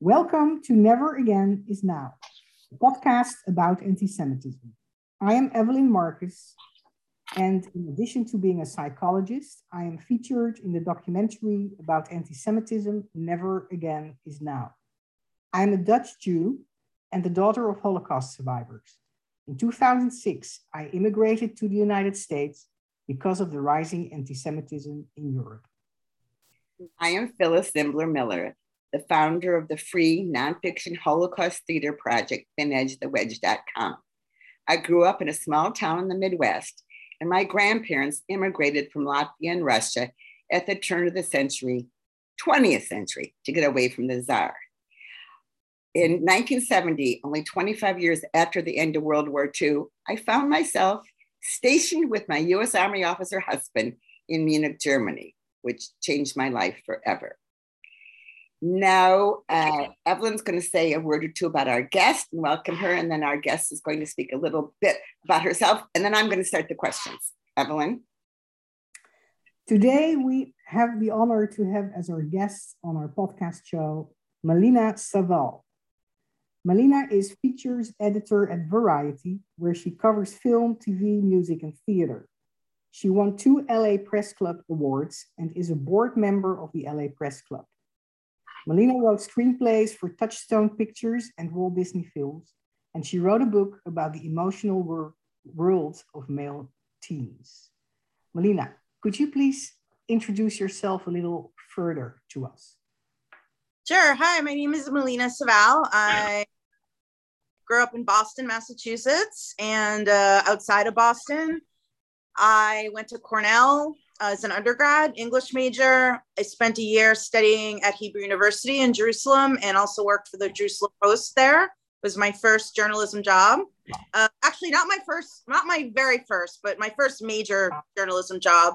Welcome to Never Again is Now, a podcast about anti Semitism. I am Evelyn Marcus, and in addition to being a psychologist, I am featured in the documentary about anti Semitism Never Again is Now. I am a Dutch Jew and the daughter of Holocaust survivors. In 2006, I immigrated to the United States because of the rising anti Semitism in Europe. I am Phyllis Zimbler Miller, the founder of the free nonfiction Holocaust theater project, ThinEdgeTheWedge.com. I grew up in a small town in the Midwest, and my grandparents immigrated from Latvia and Russia at the turn of the century, 20th century, to get away from the Tsar. In 1970, only 25 years after the end of World War II, I found myself stationed with my US Army officer husband in Munich, Germany, which changed my life forever. Now, uh, Evelyn's going to say a word or two about our guest and welcome her. And then our guest is going to speak a little bit about herself. And then I'm going to start the questions. Evelyn? Today, we have the honor to have as our guest on our podcast show, Malina Saval. Malina is features editor at Variety, where she covers film, TV, music, and theater. She won two LA Press Club awards and is a board member of the LA Press Club. Malina wrote screenplays for Touchstone Pictures and Walt Disney Films, and she wrote a book about the emotional wor world of male teens. Malina, could you please introduce yourself a little further to us? Sure. Hi, my name is Malina Saval. I grew up in Boston, Massachusetts, and uh, outside of Boston, I went to Cornell as an undergrad, English major. I spent a year studying at Hebrew University in Jerusalem and also worked for the Jerusalem Post there. It was my first journalism job. Uh, actually, not my first, not my very first, but my first major journalism job.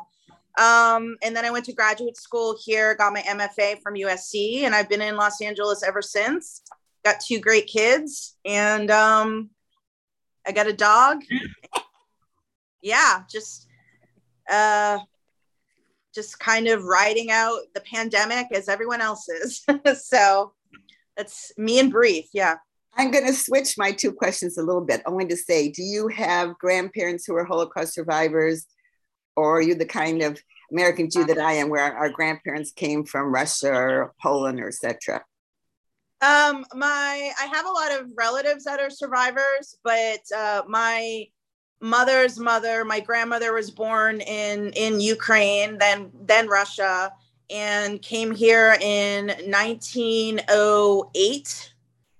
Um, and then I went to graduate school here, got my MFA from USC, and I've been in Los Angeles ever since. Got two great kids, and um, I got a dog. yeah, just uh, just kind of riding out the pandemic as everyone else is. so that's me in brief. Yeah. I'm going to switch my two questions a little bit, only to say, do you have grandparents who are Holocaust survivors, or are you the kind of American Jew that I am, where our grandparents came from Russia or Poland or etc.? Um, my I have a lot of relatives that are survivors, but uh, my mother's mother, my grandmother was born in in Ukraine, then then Russia, and came here in 1908.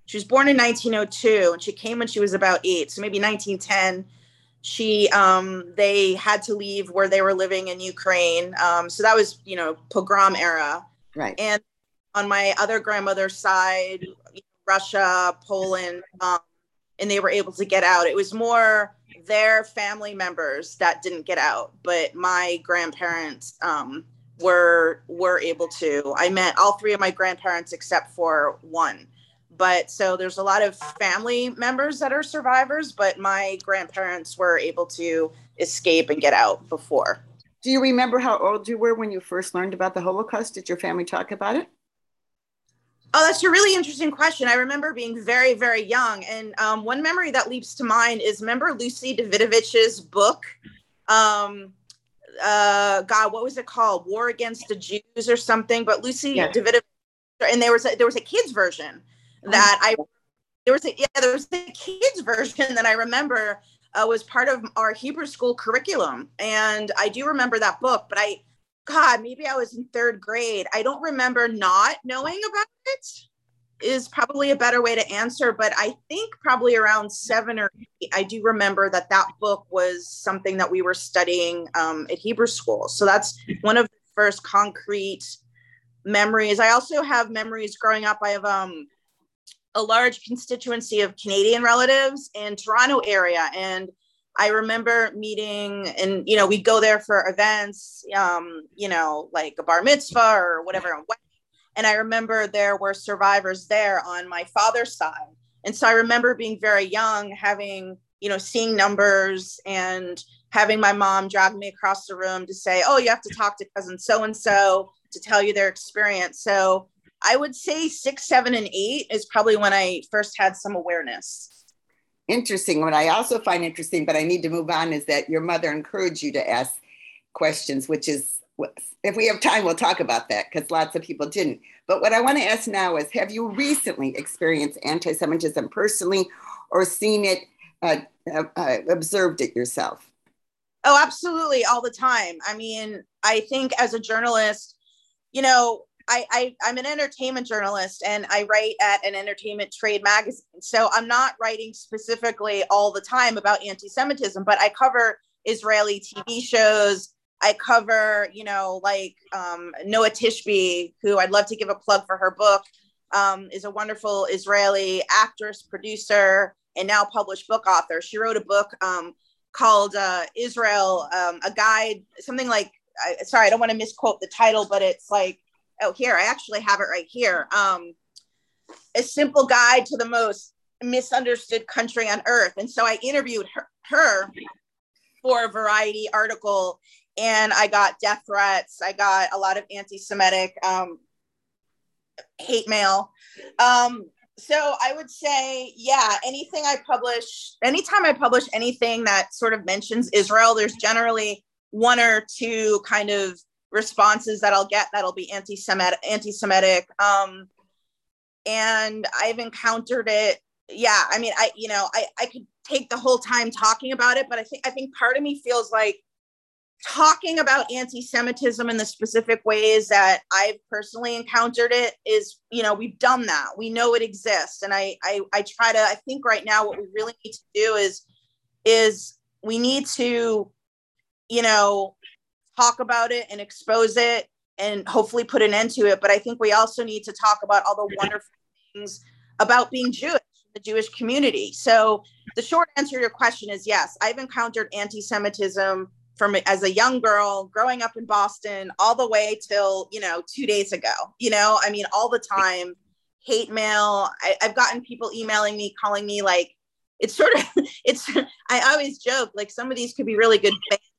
She was born in 1902, and she came when she was about eight, so maybe 1910. She um, they had to leave where they were living in Ukraine, um, so that was you know pogrom era, right? And on my other grandmother's side, Russia, Poland, um, and they were able to get out. It was more their family members that didn't get out, but my grandparents um, were were able to. I met all three of my grandparents except for one. But so there's a lot of family members that are survivors, but my grandparents were able to escape and get out before. Do you remember how old you were when you first learned about the Holocaust? Did your family talk about it? Oh, that's a really interesting question. I remember being very, very young. And um, one memory that leaps to mind is remember Lucy Dawidowicz's book? Um, uh, God, what was it called? War Against the Jews or something. But Lucy yeah. Dawidowicz, and there was a, there was a kids version that I there was a yeah there was a kids version that I remember uh, was part of our Hebrew school curriculum, and I do remember that book. But I God, maybe I was in third grade. I don't remember not knowing about it, is probably a better way to answer. But I think probably around seven or eight, I do remember that that book was something that we were studying um, at Hebrew school. So that's one of the first concrete memories. I also have memories growing up. I have um, a large constituency of Canadian relatives in Toronto area. And I remember meeting, and you know, we'd go there for events, um, you know, like a bar mitzvah or whatever. And I remember there were survivors there on my father's side, and so I remember being very young, having you know, seeing numbers and having my mom drag me across the room to say, "Oh, you have to talk to cousin so and so to tell you their experience." So I would say six, seven, and eight is probably when I first had some awareness. Interesting. What I also find interesting, but I need to move on, is that your mother encouraged you to ask questions, which is, if we have time, we'll talk about that because lots of people didn't. But what I want to ask now is Have you recently experienced anti Semitism personally or seen it, uh, uh, uh, observed it yourself? Oh, absolutely, all the time. I mean, I think as a journalist, you know, I, I I'm an entertainment journalist and I write at an entertainment trade magazine. So I'm not writing specifically all the time about anti-Semitism, but I cover Israeli TV shows. I cover, you know, like um, Noa Tishby, who I'd love to give a plug for her book, um, is a wonderful Israeli actress, producer, and now published book author. She wrote a book um, called uh, Israel, um, a guide, something like, I, sorry, I don't want to misquote the title, but it's like, oh, here, I actually have it right here. Um, a simple guide to the most misunderstood country on earth. And so I interviewed her, her for a variety article and I got death threats. I got a lot of anti-Semitic um, hate mail. Um, so I would say, yeah, anything I publish, anytime I publish anything that sort of mentions Israel, there's generally one or two kind of responses that I'll get that'll be anti-Semitic, anti-Semitic. Um, and I've encountered it. Yeah, I mean, I, you know, I, I could take the whole time talking about it, but I think, I think part of me feels like talking about anti-Semitism in the specific ways that I've personally encountered it is, you know, we've done that. We know it exists. And I, I, I try to, I think right now what we really need to do is, is we need to, you know, talk about it and expose it and hopefully put an end to it. But I think we also need to talk about all the wonderful things about being Jewish, the Jewish community. So the short answer to your question is yes, I've encountered anti-Semitism from as a young girl growing up in Boston all the way till, you know, two days ago. You know, I mean, all the time, hate mail. I, I've gotten people emailing me, calling me like, it's sort of, it's, I always joke, like some of these could be really good things,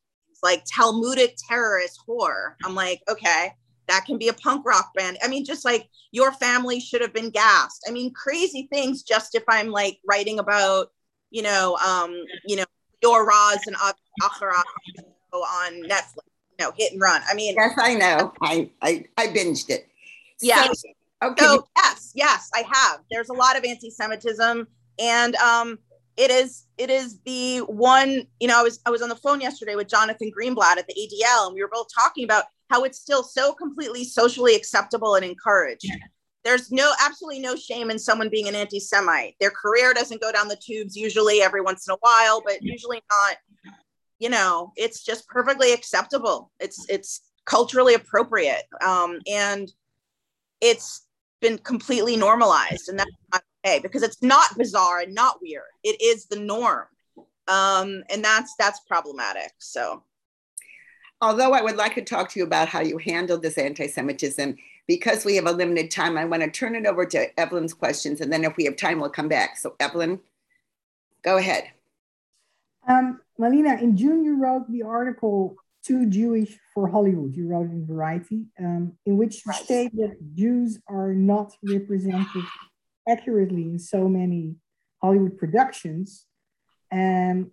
like Talmudic terrorist whore. I'm like, okay, that can be a punk rock band. I mean, just like your family should have been gassed. I mean, crazy things just if I'm like writing about, you know, um, you know, Lior Raz and Achara on Netflix, you know, hit and run. I mean, yes, I know. I I, I binged it. Yeah. So, okay. So, yes, yes, I have. There's a lot of anti-Semitism, and um, it is it is the one. You know, I was I was on the phone yesterday with Jonathan Greenblatt at the ADL, and we were both talking about how it's still so completely socially acceptable and encouraged. Yeah there's no absolutely no shame in someone being an anti-semite their career doesn't go down the tubes usually every once in a while but usually not you know it's just perfectly acceptable it's it's culturally appropriate um, and it's been completely normalized and that's not okay because it's not bizarre and not weird it is the norm um, and that's that's problematic so although i would like to talk to you about how you handled this anti-semitism because we have a limited time, I want to turn it over to Evelyn's questions. And then if we have time, we'll come back. So, Evelyn, go ahead. Um, Malina, in June, you wrote the article Too Jewish for Hollywood. You wrote in Variety, um, in which you right. state that Jews are not represented accurately in so many Hollywood productions. And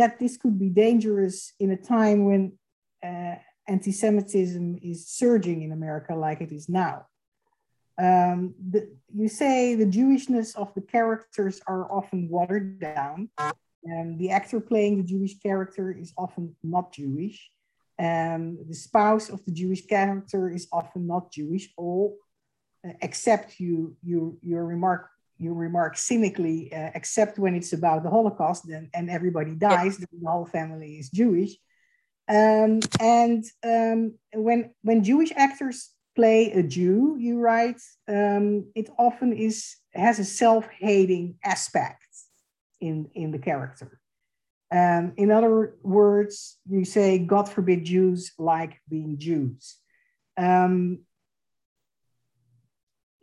that this could be dangerous in a time when uh, anti-Semitism is surging in America like it is now. Um, the, you say the Jewishness of the characters are often watered down, and the actor playing the Jewish character is often not Jewish. The spouse of the Jewish character is often not Jewish, all except you, you, your remark, you remark cynically, uh, except when it's about the Holocaust, then and everybody dies, yeah. the whole family is Jewish. Um, and um, when when Jewish actors play a Jew, you write, um, it often is has a self-hating aspect in in the character. Um, in other words, you say, "God forbid Jews like being Jews." Um,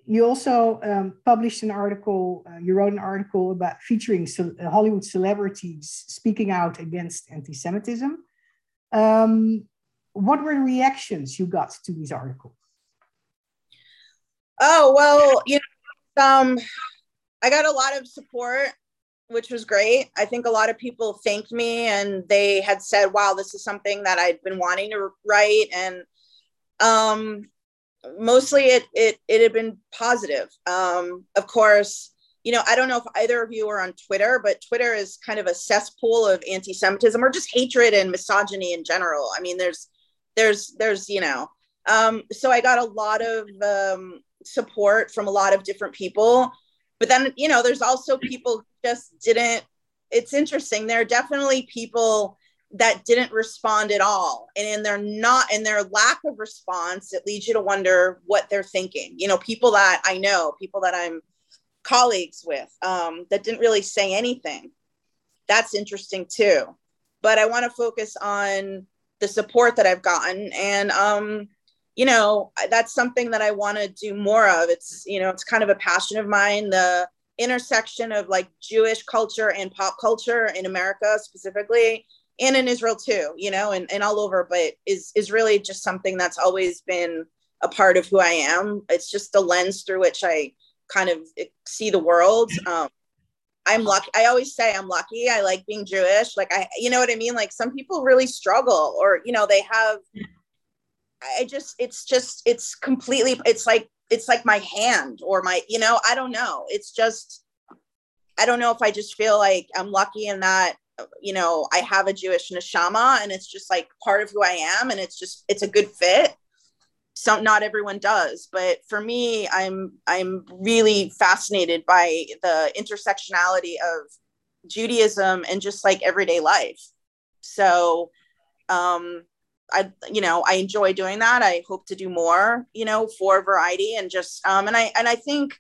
you also um, published an article. Uh, you wrote an article about featuring ce- Hollywood celebrities speaking out against anti-Semitism. Um, what were the reactions you got to these articles? Oh well, you know, um, I got a lot of support, which was great. I think a lot of people thanked me, and they had said, "Wow, this is something that I'd been wanting to write," and um, mostly it it it had been positive. Um, of course, you know, I don't know if either of you are on Twitter, but Twitter is kind of a cesspool of anti-Semitism or just hatred and misogyny in general. I mean, there's there's there's you know um, so i got a lot of um, support from a lot of different people but then you know there's also people just didn't it's interesting there are definitely people that didn't respond at all. And in their not in their lack of response it leads you to wonder what they're thinking. You know people that i know people that i'm colleagues with um, that didn't really say anything. That's interesting too. But i want to focus on the support that i've gotten and um, you know that's something that i want to do more of. It's you know it's kind of a passion of mine the intersection of like jewish culture and pop culture in america specifically and in israel too you know and, and all over but is is really just something that's always been a part of who i am. It's just the lens through which i kind of see the world. Um, i'm lucky i always say i'm lucky. I like being jewish. Like i you know what i mean? Like some people really struggle or you know they have I just it's just it's completely it's like it's like my hand or my you know I don't know. It's just I don't know if I just feel like I'm lucky in that you know I have a Jewish neshama and it's just like part of who I am and it's just it's a good fit so not everyone does but for me I'm I'm really fascinated by the intersectionality of Judaism and just like everyday life so um I, you know, I enjoy doing that. I hope to do more, you know, for variety and just, um, and I, and I think,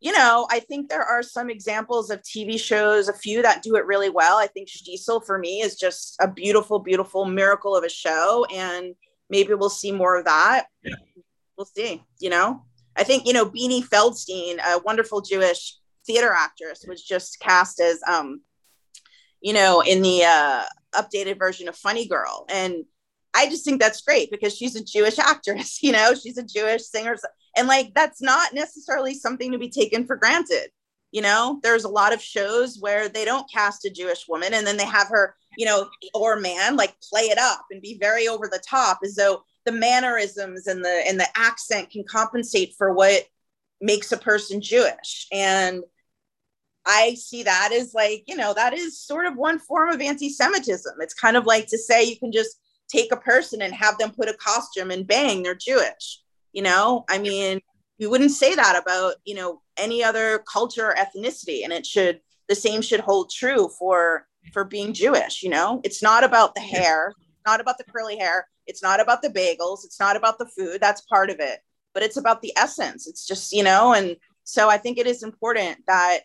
you know, I think there are some examples of TV shows, a few that do it really well. I think Shtisel for me is just a beautiful, beautiful miracle of a show. And maybe we'll see more of that. We'll see, you know, I think, you know, Beanie Feldstein, a wonderful Jewish theater actress was just cast as, um, you know, in the, uh, updated version of Funny Girl. And, I just think that's great because she's a Jewish actress, you know, she's a Jewish singer. And like, that's not necessarily something to be taken for granted. You know, there's a lot of shows where they don't cast a Jewish woman and then they have her, you know, or man, like play it up and be very over the top as though the mannerisms and the and the accent can compensate for what makes a person Jewish. And I see that as like, you know, that is sort of one form of anti Semitism. It's kind of like to say you can just take a person and have them put a costume and bang, they're Jewish. You know, I mean, we wouldn't say that about, you know, any other culture or ethnicity. And it should, the same should hold true for, for being Jewish. You know, it's not about the hair, not about the curly hair. It's not about the bagels. It's not about the food. That's part of it, but it's about the essence. It's just, you know, and so I think it is important that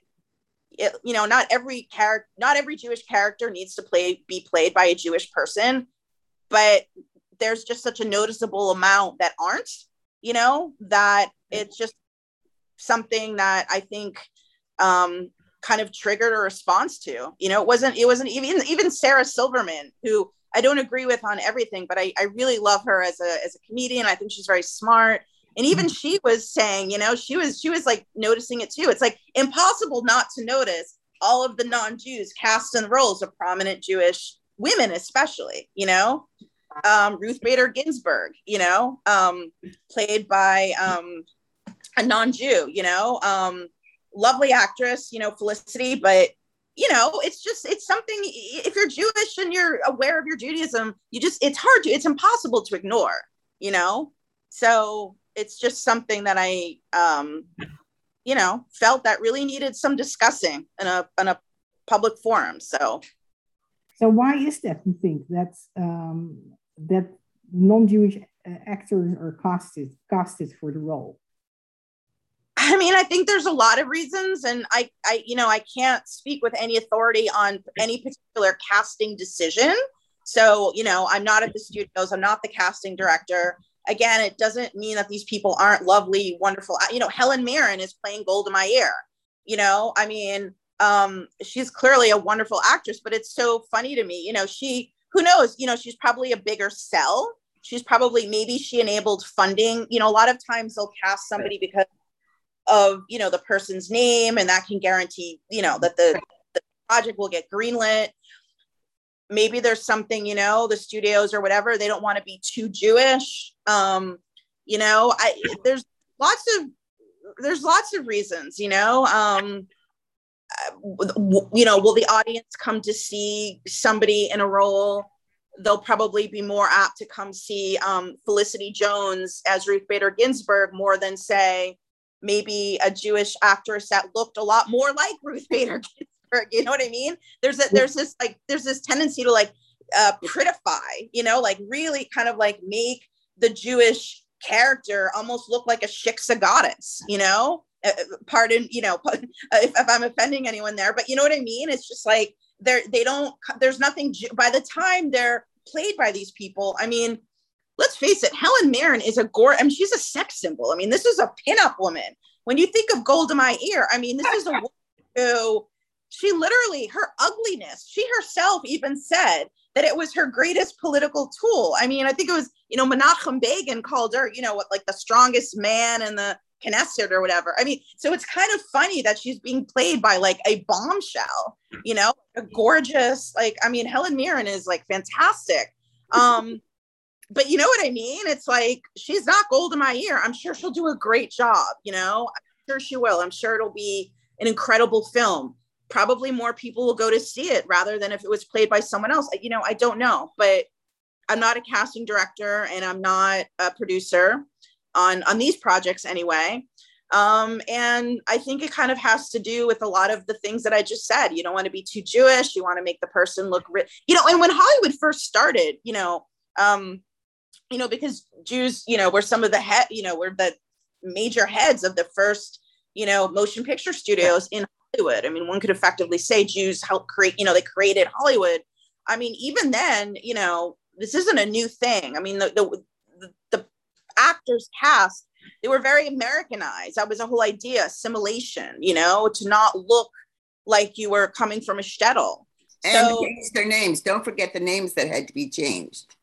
it, you know, not every character, not every Jewish character needs to play be played by a Jewish person, but there's just such a noticeable amount that aren't, you know, that it's just something that I think um, kind of triggered a response to. You know, it wasn't it wasn't even even Sarah Silverman, who I don't agree with on everything, but I, I really love her as a as a comedian. I think she's very smart. And even mm-hmm. she was saying, you know, she was she was like noticing it too. It's like impossible not to notice all of the non-Jews cast in roles of prominent Jewish women especially you know um, ruth bader ginsburg you know um, played by um, a non-jew you know um, lovely actress you know felicity but you know it's just it's something if you're jewish and you're aware of your judaism you just it's hard to it's impossible to ignore you know so it's just something that i um you know felt that really needed some discussing in a in a public forum so so why is that? You think that's um, that non-Jewish uh, actors are casted casted for the role? I mean, I think there's a lot of reasons, and I, I, you know, I can't speak with any authority on any particular casting decision. So, you know, I'm not at the studios. I'm not the casting director. Again, it doesn't mean that these people aren't lovely, wonderful. You know, Helen Mirren is playing Golda Meir. You know, I mean, um, she's clearly a wonderful actress, but it's so funny to me. You know, she, who knows, you know, she's probably a bigger sell. She's probably maybe she enabled funding. You know a lot of times they'll cast somebody because of you know the person's name and that can guarantee you know that the, the project will get greenlit. Maybe there's something you know the studios or whatever they don't want to be too jewish. Um you know i there's lots of there's lots of reasons you know? Um you know will the audience come to see somebody in a role? They'll probably be more apt to come see um, felicity jones as ruth bader ginsburg more than say maybe a jewish actress that looked a lot more like ruth bader ginsburg you know what i mean? There's a there's this like there's this tendency to like uh prettify you know like really kind of like make the jewish character almost look like a shiksa goddess you know uh, pardon you know if, if i'm offending anyone there but you know what i mean? It's just like they're they don't there's nothing by the time they're played by these people i mean let's face it helen mirren is a gore i mean she's a sex symbol. I mean this is a pinup woman. When you think of golda meir i mean this is a woman who she literally her ugliness she herself even said that it was her greatest political tool. I mean i think it was you know menachem begin called her you know what like the strongest man in the Knesset or whatever. I mean, so it's kind of funny that she's being played by like a bombshell, you know, a gorgeous, like, I mean, Helen Mirren is like fantastic. Um, but you know what I mean? It's like she's not Golda Meir. I'm sure she'll do a great job, you know, I'm sure she will. I'm sure it'll be an incredible film. Probably more people will go to see it rather than if it was played by someone else. You know, I don't know, but I'm not a casting director and I'm not a producer on on these projects anyway. Um, and i think it kind of has to do with a lot of the things that i just said. You don't want to be too jewish. You want to make the person look you know and when hollywood first started you know um, you know because jews you know were some of the head you know were the major heads of the first you know motion picture studios in hollywood. I mean one could effectively say jews helped create you know they created hollywood. I mean even then you know this isn't a new thing. I mean the, the, the actors cast they were very americanized. That was a whole idea assimilation you know to not look like you were coming from a shtetl. And so, change their names. Don't forget the names that had to be changed.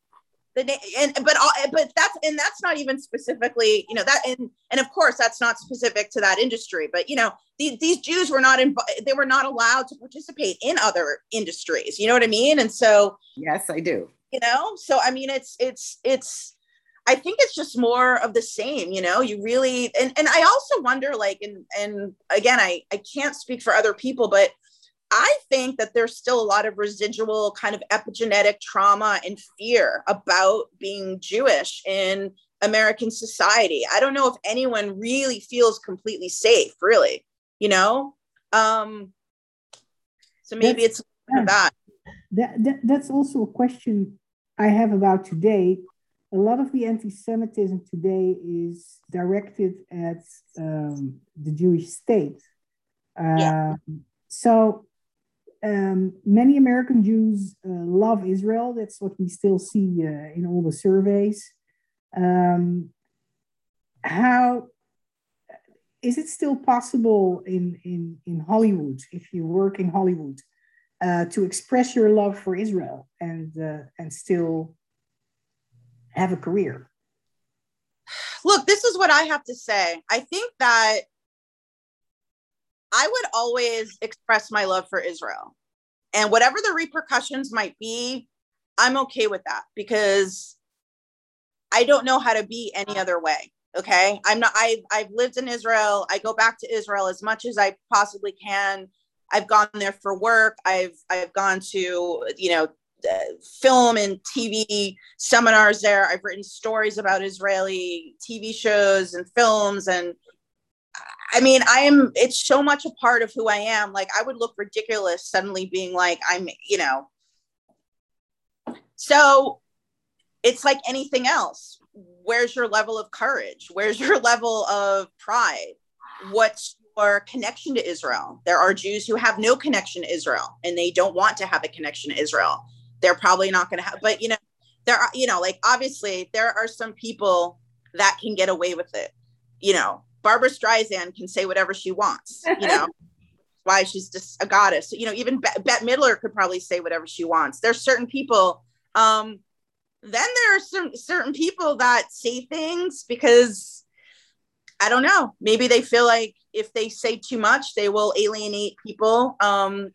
The name and but all, but that's and that's not even specifically you know that and and of course that's not specific to that industry but you know these, these jews were not in they were not allowed to participate in other industries you know what i mean? And so yes i do. you know so i mean it's it's it's I think it's just more of the same, you know, you really, and, and I also wonder like, and, and again, I, I can't speak for other people, but I think that there's still a lot of residual kind of epigenetic trauma and fear about being Jewish in American society. I don't know if anyone really feels completely safe, really, you know? Um, so maybe that's, it's that. That, that. That's also a question I have about today a lot of the anti-Semitism today is directed at um, the Jewish state. Uh, yeah. So um, many American Jews uh, love Israel. That's what we still see uh, in all the surveys. Um, how is it still possible in, in, in Hollywood, if you work in Hollywood, uh, to express your love for Israel and, uh, and still have a career? Look, this is what I have to say. I think that I would always express my love for Israel. And whatever the repercussions might be, I'm okay with that because I don't know how to be any other way. Okay. I'm not, I've, I've lived in Israel. I go back to Israel as much as I possibly can. I've gone there for work. I've, I've gone to, you know, Uh, film and TV seminars there. I've written stories about Israeli TV shows and films. And I mean, I am, it's so much a part of who I am. Like, I would look ridiculous suddenly being like, I'm, you know. So it's like anything else. Where's your level of courage? Where's your level of pride? What's your connection to Israel? There are Jews who have no connection to Israel and they don't want to have a connection to Israel they're probably not going to have but you know there are you know like obviously there are some people that can get away with it. You know barbra streisand can say whatever she wants you know. Why she's just a goddess. You know even bette midler could probably say whatever she wants. There's certain people um then there are some certain people that say things because I don't know, maybe they feel like if they say too much, they will alienate people. Um,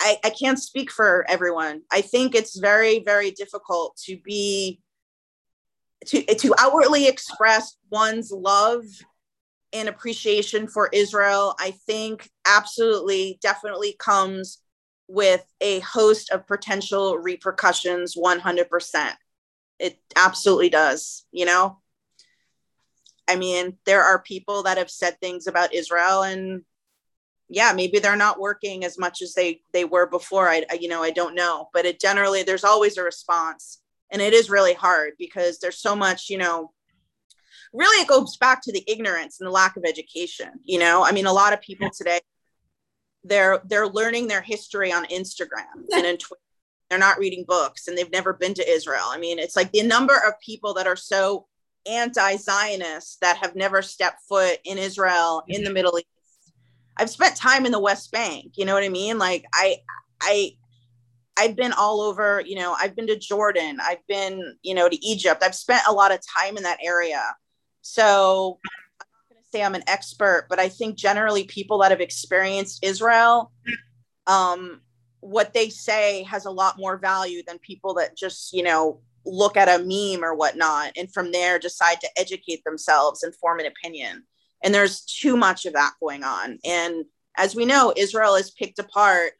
I, I can't speak for everyone. I think it's very, very difficult to be to to outwardly express one's love and appreciation for Israel. I think absolutely, definitely comes with a host of potential repercussions. One hundred percent, it absolutely does. You know, I mean, there are people that have said things about Israel and yeah, maybe they're not working as much as they they were before. I, I you know, I don't know, but it generally there's always a response and it is really hard because there's so much, you know, really it goes back to the ignorance and the lack of education, you know? I mean, a lot of people today they're they're learning their history on Instagram and in Twitter. They're not reading books and they've never been to Israel. I mean, it's like the number of people that are so anti-Zionists that have never stepped foot in Israel in the Middle East I've spent time in the West Bank. You know what I mean? Like I, I, I've been all over. You know, I've been to Jordan. I've been, you know, to Egypt. I've spent a lot of time in that area. So I'm not going to say I'm an expert, but I think generally people that have experienced Israel, um, what they say has a lot more value than people that just, you know, look at a meme or whatnot and from there decide to educate themselves and form an opinion. And there's too much of that going on. And as we know, Israel is picked apart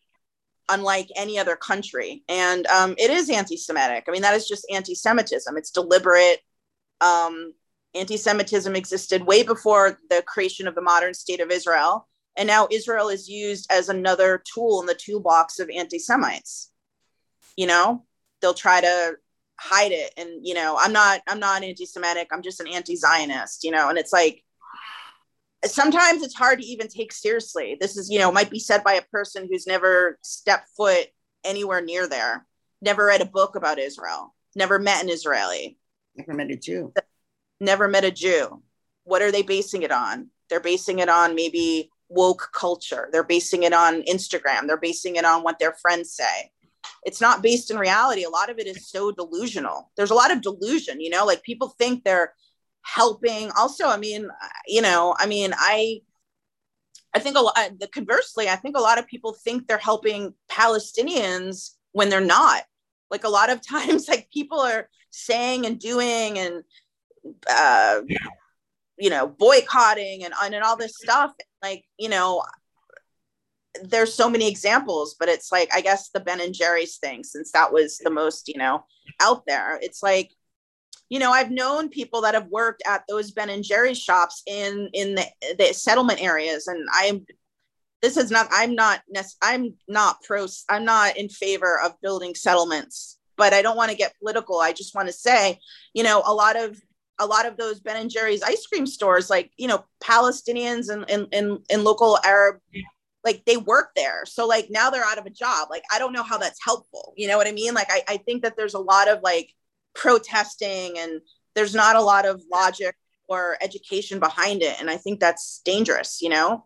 unlike any other country. And um, it is anti Semitic. I mean, that is just anti Semitism, it's deliberate. Um, anti Semitism existed way before the creation of the modern state of Israel. And now Israel is used as another tool in the toolbox of anti Semites. You know, they'll try to hide it. And, you know, I'm not, I'm not anti Semitic. I'm just an anti Zionist, you know, and it's like, sometimes it's hard to even take seriously. This is, you know, might be said by a person who's never stepped foot anywhere near there, never read a book about Israel, never met an Israeli, never met a Jew, never met a Jew. What are they basing it on? They're basing it on maybe woke culture. They're basing it on Instagram. They're basing it on what their friends say. It's not based in reality. A lot of it is so delusional. There's a lot of delusion, you know, like people think they're helping. Also i mean you know i mean i i think a lot the conversely i think a lot of people think they're helping palestinians when they're not. Like a lot of times like people are saying and doing and uh you know boycotting and and all this stuff. Like you know there's so many examples but it's like i guess the ben and jerry's thing since that was the most you know out there. It's like you know i've known people that have worked at those ben and jerry's shops in in the, the settlement areas and i'm this is not i'm not i'm not pro i'm not in favor of building settlements but i don't want to get political. I just want to say you know a lot of a lot of those ben and jerry's ice cream stores like you know palestinians and and, and, and local arab like they work there. So like now they're out of a job. Like i don't know how that's helpful. You know what i mean? Like i, I think that there's a lot of like protesting and there's not a lot of logic or education behind it. And i think that's dangerous you know?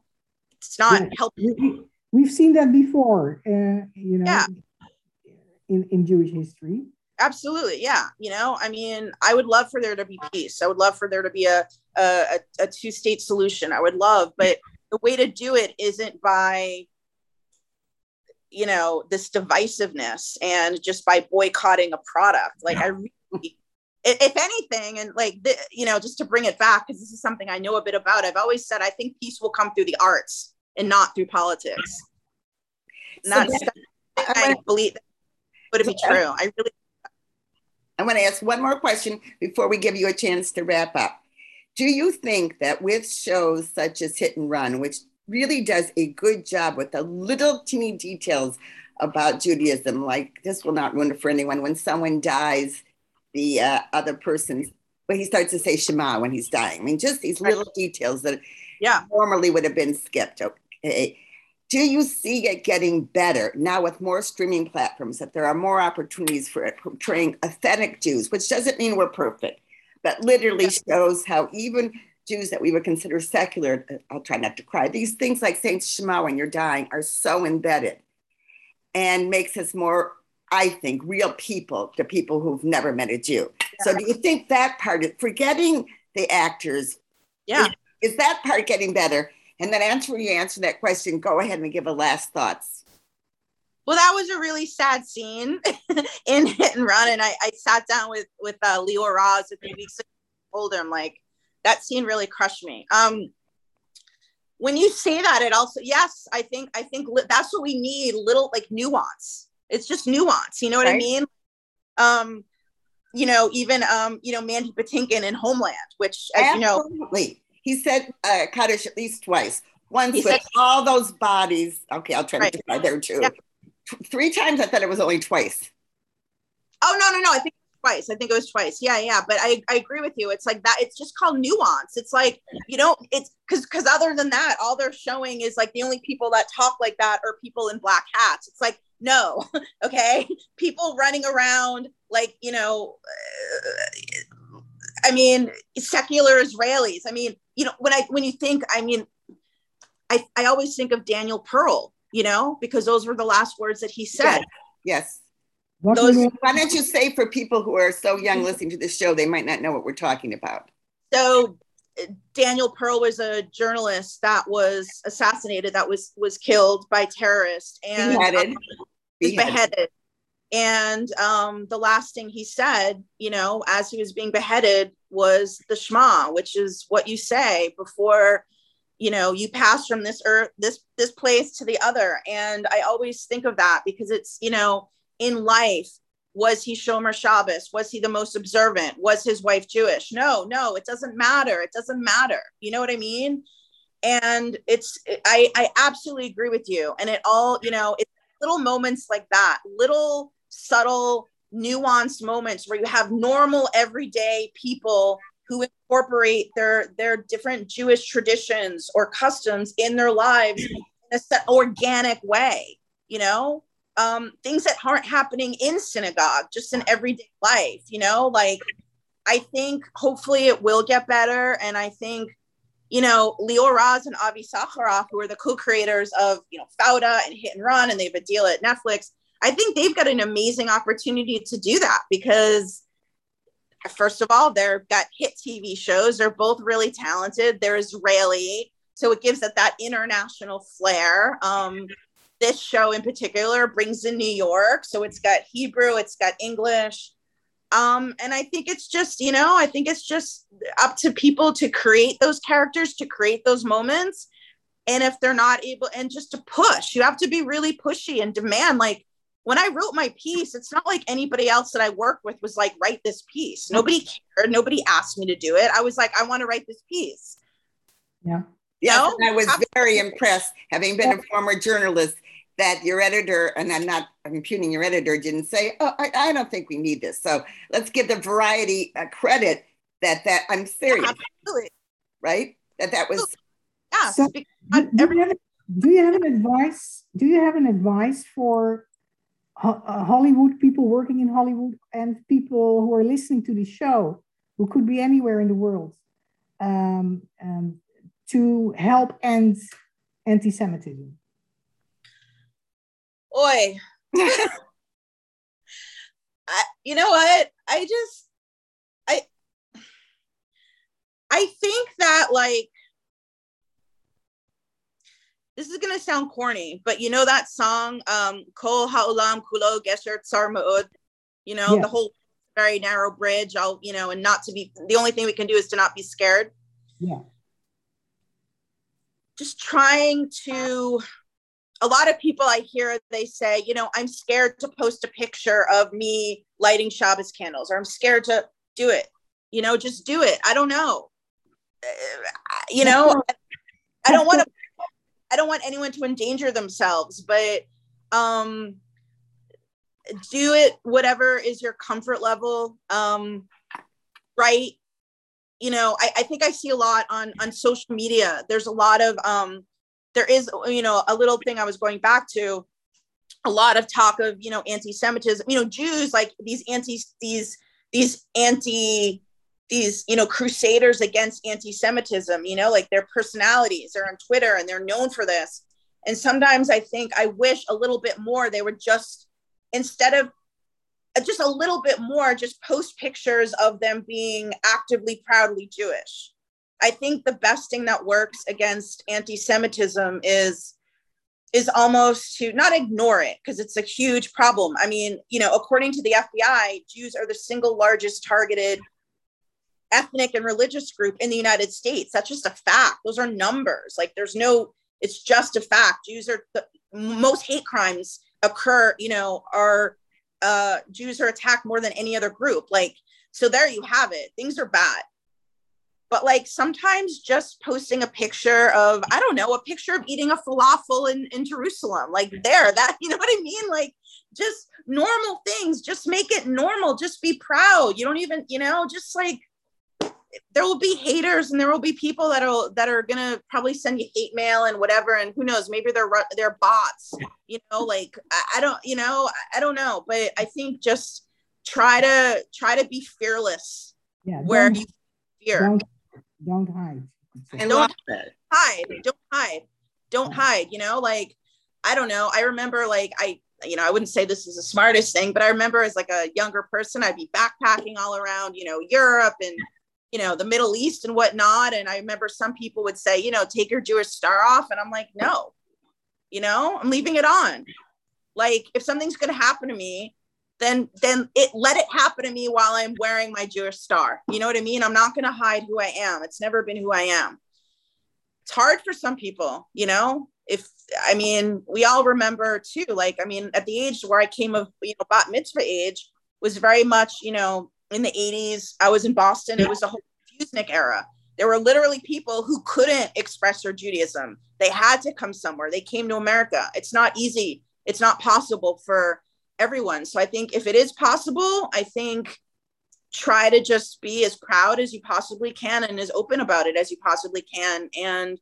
It's not yeah. helping we've seen that before uh, you know yeah. in, in jewish history. Absolutely yeah you know? I mean i would love for there to be peace. I would love for there to be a a, a two state solution. I would love but the way to do it isn't by you know this divisiveness and just by boycotting a product. Like i really if anything and like the, you know just to bring it back because this is something i know a bit about i've always said i think peace will come through the arts and not through politics. So i believe that would be true. I really i want to ask one more question before we give you a chance to wrap up. Do you think that with shows such as hit and run which really does a good job with the little teeny details about Judaism. Like this will not ruin it for anyone. When someone dies, the uh, other person, but he starts to say Shema when he's dying. I mean, just these little details that yeah normally would have been skipped. Okay. Do you see it getting better now with more streaming platforms that there are more opportunities for portraying authentic Jews, which doesn't mean we're perfect, but literally shows how even Jews that we would consider secular, I'll try not to cry, these things like saying Shema when you're dying are so embedded and makes us more I think, real people to people who've never met a Jew. Yeah. So do you think that part of forgetting the actors? Yeah. Is, is that part getting better? And then after you answer that question, go ahead and give a last thoughts. Well, that was a really sad scene in Hit and Run, and I, I sat down with with uh, Lior Raz a few weeks ago. Told him like that scene really crushed me. Um, when you say that, it also yes, I think I think li- that's what we need. Little like nuance. It's just nuance. You know what right. I mean? Um, you know, even um, you know, Mandy Patinkin in Homeland, which as Absolutely. you know, he said uh, Kaddish at least twice. Once he with said, all those bodies. Okay, I'll try right. to try there too. Yeah. Three times. I thought it was only twice. Oh no, no, no! I think twice. I think it was twice. Yeah, yeah. But I, I agree with you. It's like that. It's just called nuance. It's like you know, it's because because other than that, all they're showing is like the only people that talk like that are people in black hats. It's like no, okay, people running around like you know. Uh, I mean, secular Israelis. I mean, you know, when I when you think, I mean, I I always think of Daniel Pearl, you know, because those were the last words that he said. Yes. yes. Those, why don't you say for people who are so young listening to this show, they might not know what we're talking about. So Daniel Pearl was a journalist that was assassinated, that was was killed by terrorists and beheaded. Um, beheaded. beheaded. And um, the last thing he said, you know, as he was being beheaded, was the Shema, which is what you say before, you know, you pass from this earth, this this place to the other. And I always think of that because it's, you know, in life was he shomer shabbos? Was he the most observant? Was his wife jewish? No no it doesn't matter. It doesn't matter. You know what i mean? And it's i i absolutely agree with you. And it all you know it's little moments like that little subtle nuanced moments where you have normal everyday people who incorporate their their different jewish traditions or customs in their lives in a set organic way you know um, things that aren't happening in synagogue, just in everyday life, you know, like I think hopefully it will get better. And I think, you know, Lior Raz and Avi Issacharoff, who are the co-creators of, you know, Fauda and Hit and Run, and they have a deal at Netflix. I think they've got an amazing opportunity to do that because first of all, they've got hit TV shows. They're both really talented. They're Israeli. So it gives it that international flair. Um, this show in particular brings in New York. So it's got Hebrew, it's got English. Um, and I think it's just, you know, I think it's just up to people to create those characters, to create those moments. And if they're not able, and just to push, you have to be really pushy and demand. Like when I wrote my piece, it's not like anybody else that I worked with was like, write this piece. Nobody cared. Nobody asked me to do it. I was like, I want to write this piece. Yeah. Yeah, I was Absolutely. very impressed, having been a former journalist, that your editor, and I'm not impugning your editor, didn't say, "Oh, I, I don't think we need this." So let's give the variety a credit that that I'm serious, Absolutely. right? That that was. Yeah. So, do, you have, do you have an advice? Do you have an advice for uh, Hollywood people working in Hollywood and people who are listening to the show, who could be anywhere in the world, um, um, to help end anti-Semitism? Oi. I, you know what? I just I I think that like this is gonna sound corny, but you know that song, um, Kol Ha'olam Kulo Gesher Tsar Ma'ud, you know, yeah. the whole very narrow bridge, I'll, you know, and not to be the only thing we can do is to not be scared. Yeah. Just trying to a lot of people I hear they say, you know, I'm scared to post a picture of me lighting Shabbos candles, or I'm scared to do it. You know, just do it. I don't know. Uh, you know, I don't want to. I don't want anyone to endanger themselves, but um, do it whatever is your comfort level. Um, right. You know, I, I think I see a lot on on social media. There's a lot of um, there is, you know, a little thing I was going back to a lot of talk of, you know, anti-Semitism, you know, Jews like these anti, these, these anti, these, you know, crusaders against anti-Semitism, you know, like their personalities are on Twitter and they're known for this. And sometimes I think I wish a little bit more they would just, instead of uh, just a little bit more, just post pictures of them being actively, proudly Jewish. I think the best thing that works against anti-Semitism is is almost to not ignore it because it's a huge problem. I mean, you know, according to the FBI, Jews are the single largest targeted ethnic and religious group in the United States. That's just a fact. Those are numbers. Like there's no, it's just a fact. Jews are the most hate crimes occur, you know, are uh Jews are attacked more than any other group. Like, so there you have it. Things are bad but like sometimes just posting a picture of i don't know a picture of eating a falafel in, in jerusalem like there that you know what i mean? Like just normal things just make it normal just be proud. You don't even you know just like there will be haters and there will be people that are that are gonna probably send you hate mail and whatever and who knows maybe they're they're bots you know like I, I don't you know I, I don't know but i think just try to try to be fearless Yeah. where you fear. don't, don't hide. I Don't- hide. don't hide. Don't hide you know like i don't know. I remember like i you know i wouldn't say this is the smartest thing but i remember as like a younger person i'd be backpacking all around you know europe and you know the middle east and whatnot. And i remember some people would say you know take your jewish star off. And i'm like no you know i'm leaving it on. Like if something's going to happen to me then then it let it happen to me while i'm wearing my jewish star you know what i mean i'm not going to hide who i am it's never been who i am it's hard for some people, you know. If I mean, we all remember too. Like, I mean, at the age where I came of, you know, bat mitzvah age was very much, you know, in the '80s. I was in Boston. It was a whole Refusenik era. There were literally people who couldn't express their Judaism. They had to come somewhere. They came to America. It's not easy. It's not possible for everyone. So I think if it is possible, I think try to just be as proud as you possibly can and as open about it as you possibly can and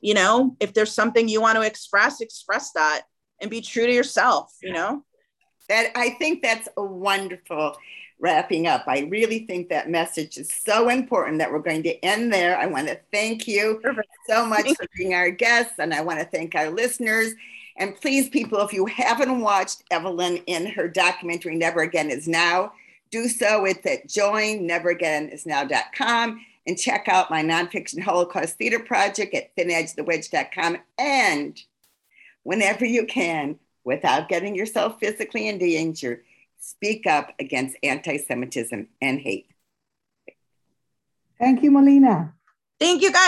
you know if there's something you want to express express that and be true to yourself you know That I think that's a wonderful wrapping up. I really think that message is so important that we're going to end there. I want to thank you Perfect. so much for being our guests, and I want to thank our listeners. And please, people, if you haven't watched Evelyn in her documentary Never Again Is Now, do so. It's at joinneveragainisnow.com and check out my nonfiction Holocaust theater project at thinedgethewedge.com. And whenever you can, without getting yourself physically in danger, speak up against anti Semitism and hate. Thank you, Malina. thank you guys